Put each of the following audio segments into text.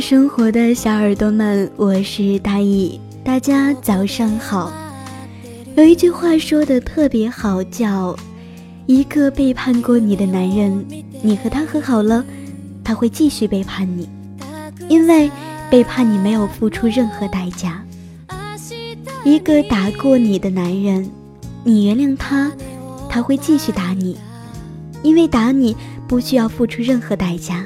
生活的小耳朵们，我是大意，大家早上好。有一句话说的特别好，叫“一个背叛过你的男人，你和他和好了，他会继续背叛你，因为背叛你没有付出任何代价。一个打过你的男人，你原谅他，他会继续打你，因为打你不需要付出任何代价。”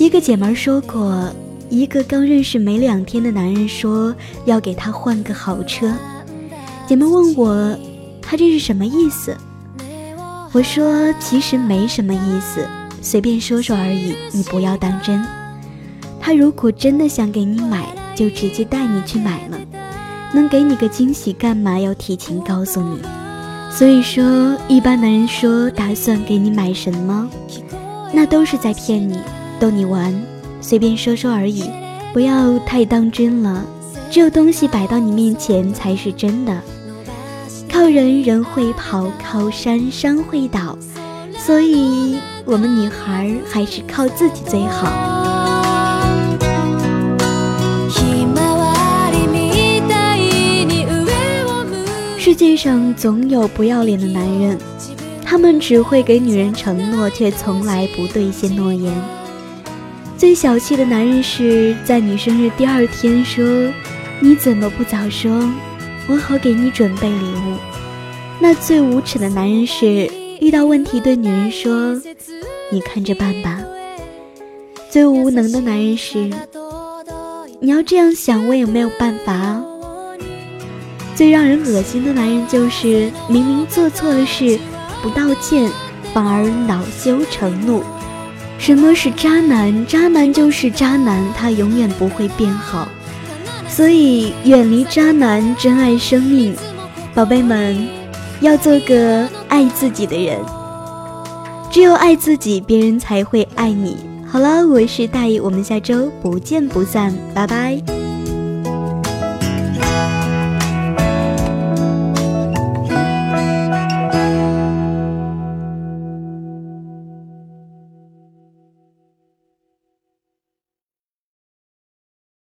一个姐们说过，一个刚认识没两天的男人说要给她换个好车。姐们问我，他这是什么意思？我说其实没什么意思，随便说说而已，你不要当真。他如果真的想给你买，就直接带你去买了。能给你个惊喜，干嘛要提前告诉你？所以说，一般男人说打算给你买什么，那都是在骗你。逗你玩，随便说说而已，不要太当真了。只有东西摆到你面前才是真的。靠人人会跑，靠山山会倒，所以我们女孩还是靠自己最好。世界上总有不要脸的男人，他们只会给女人承诺，却从来不兑现诺言。最小气的男人是在你生日第二天说：“你怎么不早说，我好给你准备礼物。”那最无耻的男人是遇到问题对女人说：“你看着办吧。”最无能的男人是：“你要这样想，我也没有办法。”最让人恶心的男人就是明明做错了事不道歉，反而恼羞成怒。什么是渣男？渣男就是渣男，他永远不会变好。所以远离渣男，珍爱生命，宝贝们，要做个爱自己的人。只有爱自己，别人才会爱你。好了，我是大姨，我们下周不见不散，拜拜。